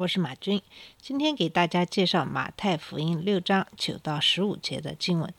我是马军，今天给大家介绍马太福音六章九到十五节的经文。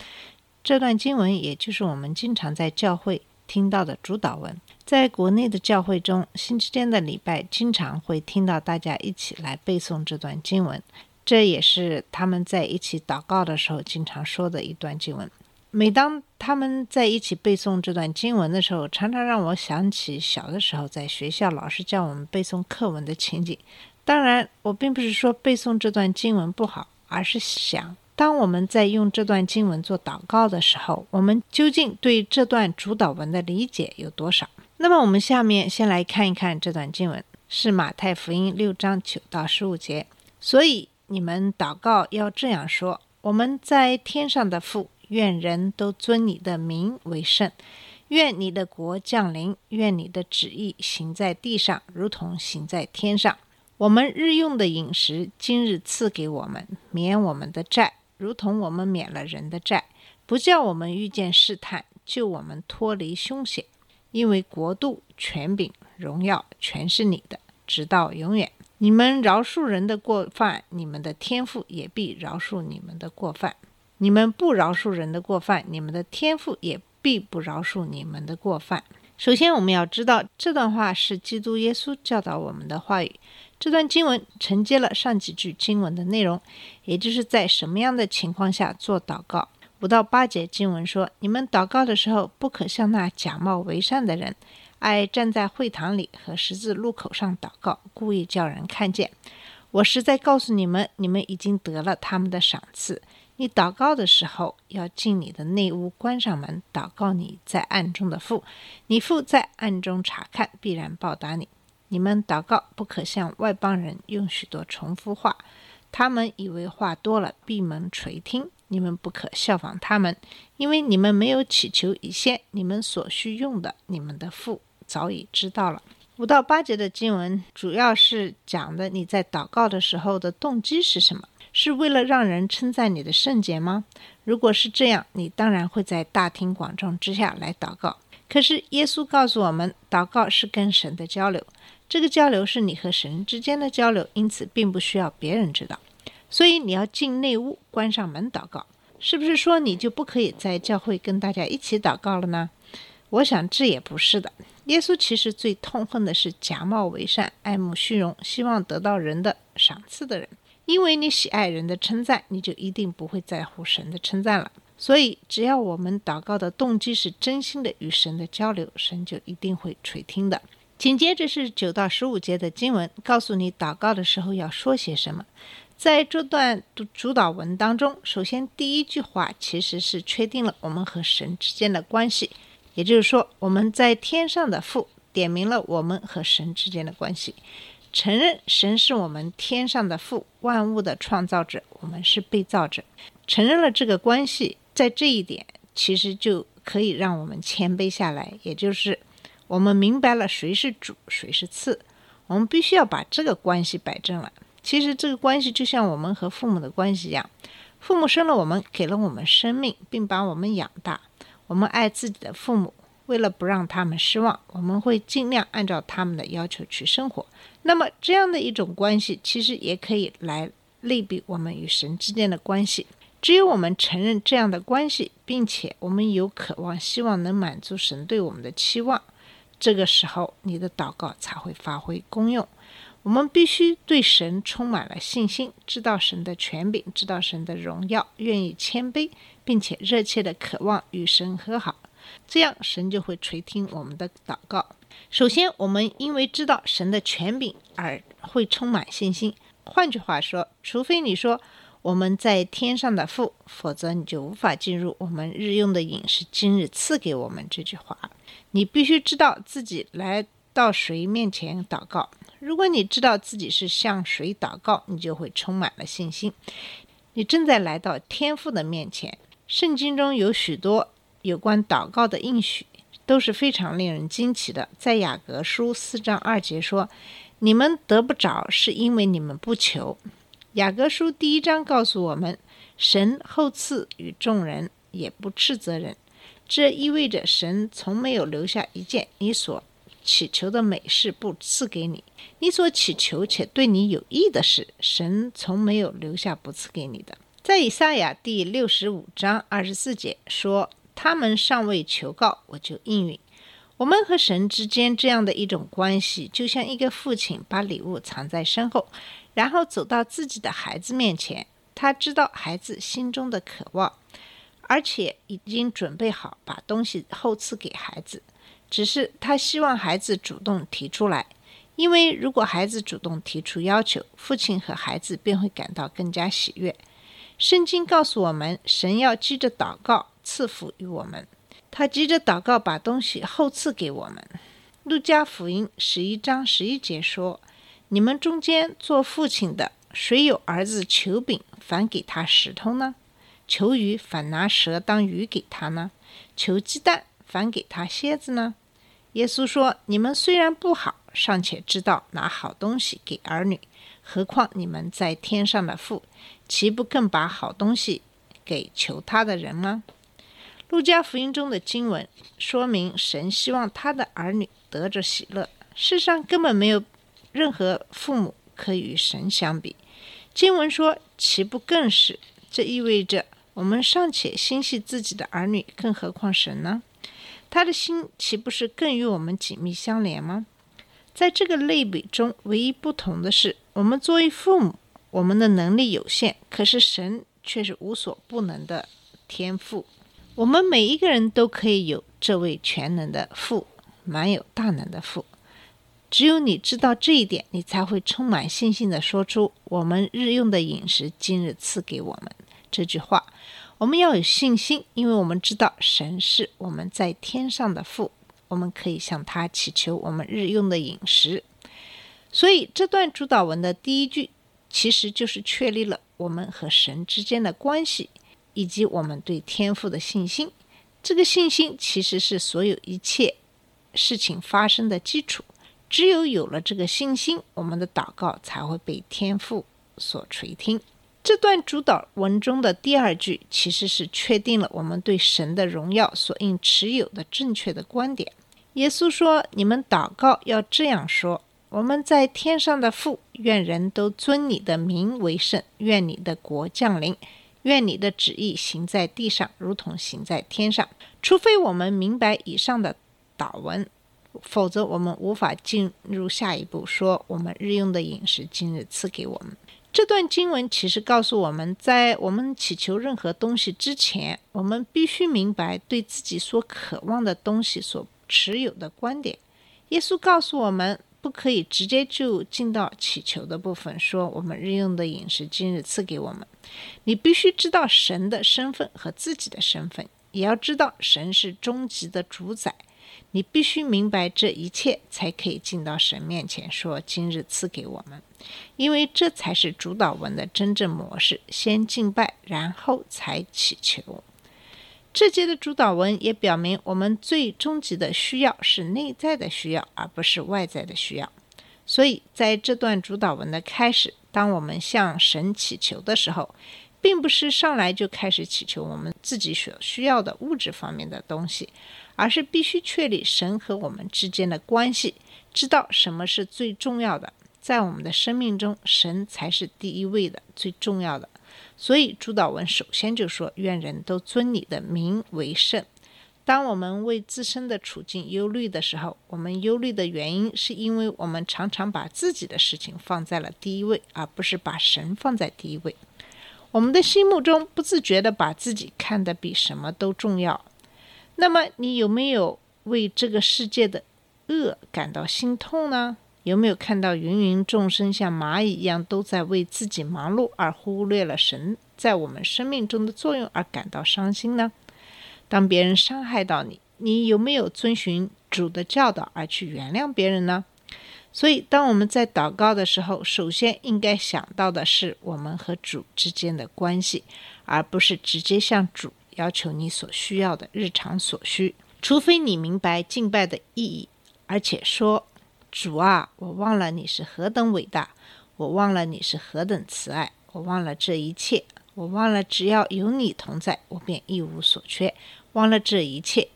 这段经文也就是我们经常在教会听到的主导文。在国内的教会中，星期天的礼拜经常会听到大家一起来背诵这段经文，这也是他们在一起祷告的时候经常说的一段经文。每当他们在一起背诵这段经文的时候，常常让我想起小的时候在学校老师教我们背诵课文的情景。当然，我并不是说背诵这段经文不好，而是想，当我们在用这段经文做祷告的时候，我们究竟对这段主导文的理解有多少？那么，我们下面先来看一看这段经文，是马太福音六章九到十五节。所以你们祷告要这样说：我们在天上的父，愿人都尊你的名为圣。愿你的国降临，愿你的旨意行在地上，如同行在天上。我们日用的饮食，今日赐给我们，免我们的债，如同我们免了人的债，不叫我们遇见试探，救我们脱离凶险。因为国度、权柄、荣耀，全是你的，直到永远。你们饶恕人的过犯，你们的天父也必饶恕你们的过犯；你们不饶恕人的过犯，你们的天父也必不饶恕你们的过犯。首先，我们要知道这段话是基督耶稣教导我们的话语。这段经文承接了上几句经文的内容，也就是在什么样的情况下做祷告。五到八节经文说：“你们祷告的时候，不可像那假冒为善的人，爱站在会堂里和十字路口上祷告，故意叫人看见。我实在告诉你们，你们已经得了他们的赏赐。你祷告的时候，要进你的内屋，关上门，祷告你在暗中的父，你父在暗中查看，必然报答你。你们祷告不可像外邦人用许多重复话，他们以为话多了闭门垂听。你们不可效仿他们，因为你们没有祈求以先，你们所需用的，你们的父早已知道了。五到八节的经文主要是讲的你在祷告的时候的动机是什么？是为了让人称赞你的圣洁吗？如果是这样，你当然会在大庭广众之下来祷告。可是耶稣告诉我们，祷告是跟神的交流，这个交流是你和神之间的交流，因此并不需要别人知道。所以你要进内屋，关上门祷告，是不是说你就不可以在教会跟大家一起祷告了呢？我想这也不是的。耶稣其实最痛恨的是假冒为善、爱慕虚荣、希望得到人的赏赐的人。因为你喜爱人的称赞，你就一定不会在乎神的称赞了。所以，只要我们祷告的动机是真心的与神的交流，神就一定会垂听的。紧接着是九到十五节的经文，告诉你祷告的时候要说些什么。在这段主导文当中，首先第一句话其实是确定了我们和神之间的关系，也就是说，我们在天上的父点明了我们和神之间的关系，承认神是我们天上的父，万物的创造者，我们是被造者，承认了这个关系，在这一点其实就可以让我们谦卑下来，也就是我们明白了谁是主，谁是次，我们必须要把这个关系摆正了。其实这个关系就像我们和父母的关系一样，父母生了我们，给了我们生命，并把我们养大。我们爱自己的父母，为了不让他们失望，我们会尽量按照他们的要求去生活。那么这样的一种关系，其实也可以来类比我们与神之间的关系。只有我们承认这样的关系，并且我们有渴望，希望能满足神对我们的期望，这个时候你的祷告才会发挥功用。我们必须对神充满了信心，知道神的权柄，知道神的荣耀，愿意谦卑，并且热切的渴望与神和好，这样神就会垂听我们的祷告。首先，我们因为知道神的权柄而会充满信心。换句话说，除非你说我们在天上的父，否则你就无法进入我们日用的饮食今日赐给我们这句话。你必须知道自己来到谁面前祷告。如果你知道自己是向谁祷告，你就会充满了信心。你正在来到天父的面前。圣经中有许多有关祷告的应许，都是非常令人惊奇的。在雅各书四章二节说：“你们得不着，是因为你们不求。”雅各书第一章告诉我们，神厚赐与众人，也不斥责人。这意味着神从没有留下一件你所祈求的美事不赐给你。你所祈求且对你有益的事，神从没有留下不赐给你的。在以赛亚第六十五章二十四节说：“他们尚未求告，我就应允。”我们和神之间这样的一种关系，就像一个父亲把礼物藏在身后，然后走到自己的孩子面前。他知道孩子心中的渴望，而且已经准备好把东西后赐给孩子。只是他希望孩子主动提出来，因为如果孩子主动提出要求，父亲和孩子便会感到更加喜悦。圣经告诉我们，神要记着祷告赐福于我们，他急着祷告把东西后赐给我们。路加福音十一章十一节说：“你们中间做父亲的，谁有儿子求饼，反给他石头呢？求鱼，反拿蛇当鱼给他呢？求鸡蛋，反给他蝎子呢？”耶稣说：“你们虽然不好，尚且知道拿好东西给儿女。”何况你们在天上的父，岂不更把好东西给求他的人吗？路加福音中的经文说明，神希望他的儿女得着喜乐。世上根本没有任何父母可以与神相比。经文说，岂不更是？这意味着我们尚且心系自己的儿女，更何况神呢？他的心岂不是更与我们紧密相连吗？在这个类比中，唯一不同的是，我们作为父母，我们的能力有限，可是神却是无所不能的天赋。我们每一个人都可以有这位全能的父，满有大能的父。只有你知道这一点，你才会充满信心的说出“我们日用的饮食，今日赐给我们”这句话。我们要有信心，因为我们知道神是我们在天上的父。我们可以向他祈求我们日用的饮食，所以这段主导文的第一句其实就是确立了我们和神之间的关系，以及我们对天赋的信心。这个信心其实是所有一切事情发生的基础。只有有了这个信心，我们的祷告才会被天赋所垂听。这段主导文中的第二句其实是确定了我们对神的荣耀所应持有的正确的观点。耶稣说：“你们祷告要这样说：我们在天上的父，愿人都尊你的名为圣，愿你的国降临，愿你的旨意行在地上，如同行在天上。除非我们明白以上的祷文，否则我们无法进入下一步，说我们日用的饮食今日赐给我们。”这段经文其实告诉我们在我们祈求任何东西之前，我们必须明白对自己所渴望的东西所。持有的观点，耶稣告诉我们，不可以直接就进到祈求的部分，说我们日用的饮食今日赐给我们。你必须知道神的身份和自己的身份，也要知道神是终极的主宰。你必须明白这一切，才可以进到神面前，说今日赐给我们，因为这才是主导文的真正模式：先敬拜，然后才祈求。这节的主导文也表明，我们最终极的需要是内在的需要，而不是外在的需要。所以，在这段主导文的开始，当我们向神祈求的时候，并不是上来就开始祈求我们自己所需要的物质方面的东西，而是必须确立神和我们之间的关系，知道什么是最重要的。在我们的生命中，神才是第一位的、最重要的。所以，主导文首先就说：“愿人都尊你的名为圣。”当我们为自身的处境忧虑的时候，我们忧虑的原因是因为我们常常把自己的事情放在了第一位，而不是把神放在第一位。我们的心目中不自觉地把自己看得比什么都重要。那么，你有没有为这个世界的恶感到心痛呢？有没有看到芸芸众生像蚂蚁一样都在为自己忙碌，而忽略了神在我们生命中的作用而感到伤心呢？当别人伤害到你，你有没有遵循主的教导而去原谅别人呢？所以，当我们在祷告的时候，首先应该想到的是我们和主之间的关系，而不是直接向主要求你所需要的日常所需。除非你明白敬拜的意义，而且说：“主啊，我忘了你是何等伟大，我忘了你是何等慈爱，我忘了这一切，我忘了只要有你同在，我便一无所缺，忘了这一切。”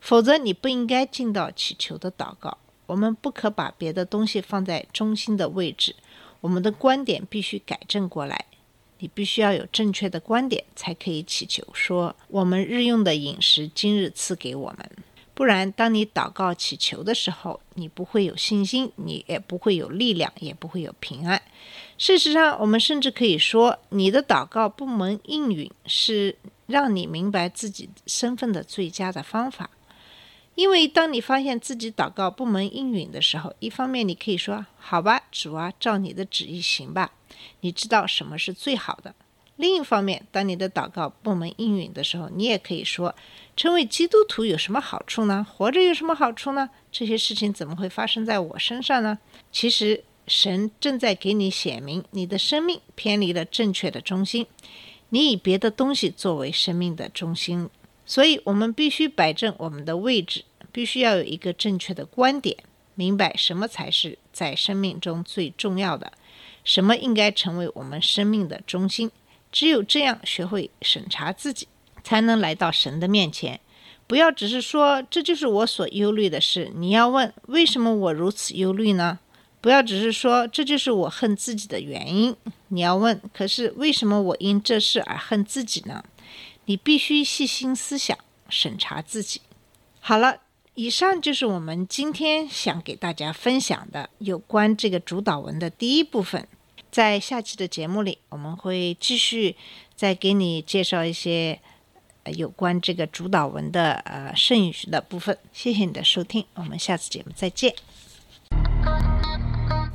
否则，你不应该进到祈求的祷告。我们不可把别的东西放在中心的位置，我们的观点必须改正过来。你必须要有正确的观点，才可以祈求说：“我们日用的饮食，今日赐给我们。”不然，当你祷告祈求的时候，你不会有信心，你也不会有力量，也不会有平安。事实上，我们甚至可以说，你的祷告不蒙应允，是让你明白自己身份的最佳的方法。因为当你发现自己祷告不蒙应允的时候，一方面你可以说：“好吧，主啊，照你的旨意行吧。”你知道什么是最好的。另一方面，当你的祷告不蒙应允的时候，你也可以说：“成为基督徒有什么好处呢？活着有什么好处呢？这些事情怎么会发生在我身上呢？”其实，神正在给你显明，你的生命偏离了正确的中心，你以别的东西作为生命的中心。所以，我们必须摆正我们的位置。必须要有一个正确的观点，明白什么才是在生命中最重要的，什么应该成为我们生命的中心。只有这样，学会审查自己，才能来到神的面前。不要只是说这就是我所忧虑的事，你要问为什么我如此忧虑呢？不要只是说这就是我恨自己的原因，你要问可是为什么我因这事而恨自己呢？你必须细心思想，审查自己。好了。以上就是我们今天想给大家分享的有关这个主导文的第一部分。在下期的节目里，我们会继续再给你介绍一些有关这个主导文的呃剩余的部分。谢谢你的收听，我们下次节目再见。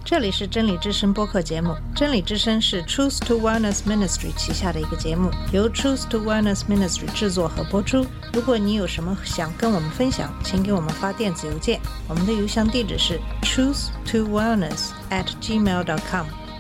这里是真理之声播客节目。真理之声是 Truth to Wellness Ministry 旗下的一个节目，由 Truth to Wellness Ministry 制作和播出。如果你有什么想跟我们分享，请给我们发电子邮件，我们的邮箱地址是 truth to wellness at gmail dot com。